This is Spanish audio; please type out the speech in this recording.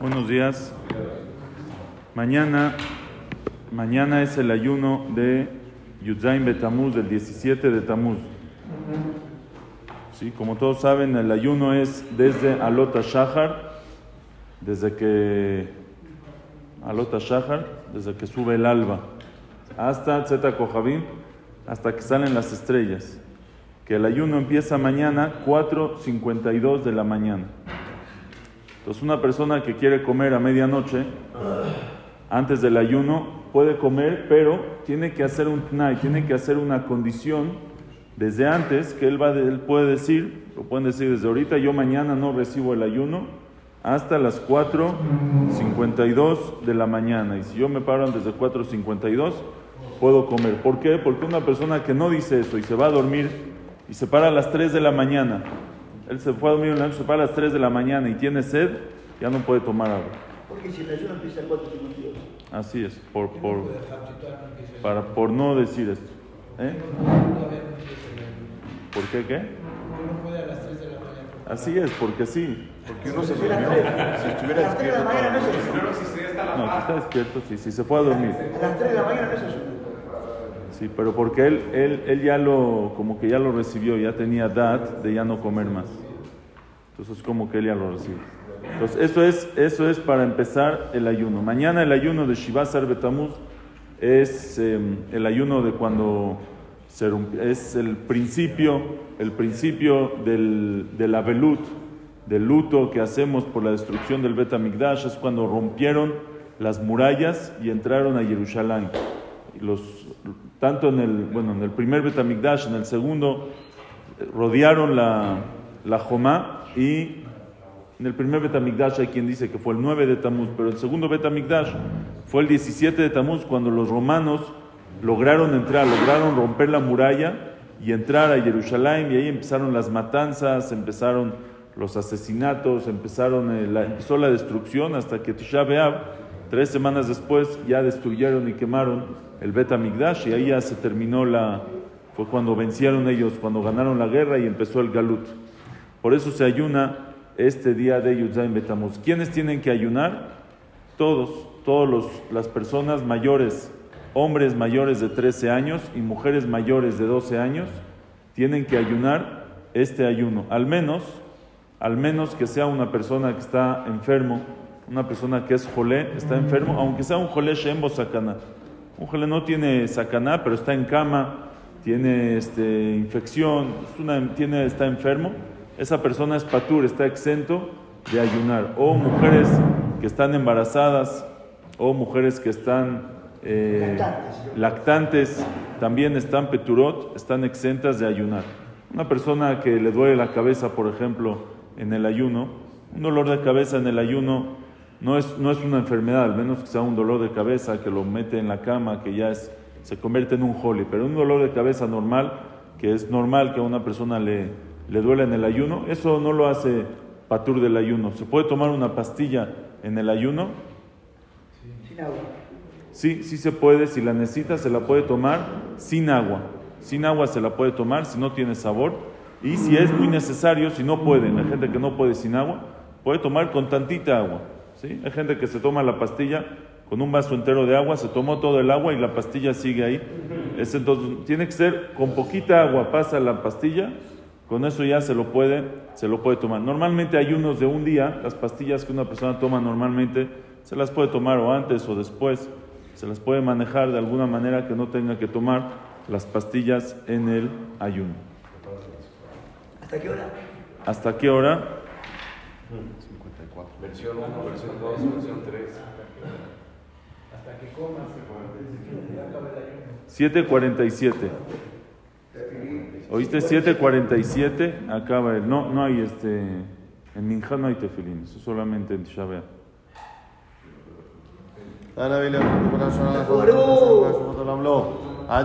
Buenos días. Mañana, mañana es el ayuno de Yudzain Betamuz, del 17 de Tamuz. Sí, como todos saben, el ayuno es desde Alota Shahar, desde que Alota Shahar, desde que sube el alba, hasta Zeta Kohavim, hasta que salen las estrellas. Que el ayuno empieza mañana 4.52 de la mañana. Entonces una persona que quiere comer a medianoche, antes del ayuno, puede comer, pero tiene que hacer un tiene que hacer una condición desde antes, que él, va, él puede decir, lo pueden decir desde ahorita, yo mañana no recibo el ayuno hasta las 4.52 de la mañana. Y si yo me paro antes de 4.52, puedo comer. ¿Por qué? Porque una persona que no dice eso y se va a dormir y se para a las 3 de la mañana, él se fue a dormir, se para a las 3 de la mañana y tiene sed, ya no puede tomar agua. Porque si el ayuno empieza a 4.52. Así es, por, por, para, por no decir esto. ¿Eh? ¿Por qué qué? no puede a las 3 de la mañana. Así es, porque sí. Porque uno se Si durmió. Si estuviera a las 3 de la despierto. mañana no si la si está despierto, sí, sí, se fue a dormir. A las 3 de la mañana no ayuno. Sí, pero porque él, él, él ya lo, como que ya lo recibió, ya tenía dat de ya no comer más. Entonces como que él ya lo recibe. Entonces eso es, eso es para empezar el ayuno. Mañana el ayuno de Shivasar Betamuz es eh, el ayuno de cuando se es el principio, el principio del, del Avelut, del luto que hacemos por la destrucción del Bet Hamikdash, es cuando rompieron las murallas y entraron a Jerusalén. Los, tanto en el, bueno, en el primer Bet Hamikdash, en el segundo, rodearon la, la Jomá y en el primer Betamigdash hay quien dice que fue el 9 de Tamuz, pero el segundo Betamigdash fue el 17 de Tamuz cuando los romanos lograron entrar, lograron romper la muralla y entrar a Jerusalén y ahí empezaron las matanzas, empezaron los asesinatos, empezaron eh, la, empezó la destrucción hasta que Tisha B'Av, tres semanas después, ya destruyeron y quemaron el Betamigdash y ahí ya se terminó la, fue cuando vencieron ellos, cuando ganaron la guerra y empezó el Galut. Por eso se ayuna este día de Yudzain Betamuz. ¿Quiénes tienen que ayunar? Todos, todas las personas mayores, hombres mayores de 13 años y mujeres mayores de 12 años, tienen que ayunar este ayuno. Al menos, al menos que sea una persona que está enfermo, una persona que es jolé, está enfermo, aunque sea un jolé shembo sakana. Un jolé no tiene sakaná, pero está en cama, tiene este, infección, es una- tiene, está enfermo, esa persona es patur, está exento de ayunar. O mujeres que están embarazadas, o mujeres que están eh, Lactantes. lactantes, también están peturot, están exentas de ayunar. Una persona que le duele la cabeza, por ejemplo, en el ayuno, un dolor de cabeza en el ayuno no es, no es una enfermedad, al menos que sea un dolor de cabeza que lo mete en la cama, que ya es, se convierte en un holy, pero un dolor de cabeza normal, que es normal que a una persona le, le duela en el ayuno, eso no lo hace patur del ayuno. ¿Se puede tomar una pastilla en el ayuno? Sin agua. Sí, sí se puede, si la necesita se la puede tomar sin agua. Sin agua se la puede tomar si no tiene sabor. Y si es muy necesario, si no puede, hay gente que no puede sin agua, puede tomar con tantita agua. ¿Sí? Hay gente que se toma la pastilla con un vaso entero de agua, se tomó todo el agua y la pastilla sigue ahí. Es entonces, tiene que ser con poquita agua, pasa la pastilla, con eso ya se lo puede, se lo puede tomar. Normalmente hay unos de un día, las pastillas que una persona toma normalmente, se las puede tomar o antes o después, se las puede manejar de alguna manera que no tenga que tomar las pastillas en el ayuno. ¿Hasta qué hora? ¿Hasta qué hora? 54. Versión 1, versión 2, versión 3. Hasta que comas, se acaba el ayuno. 7.47. ¿Oíste? 7.47 acaba el... No, no hay este... En Minja no hay tefilín, eso solamente en Tisha B'Av.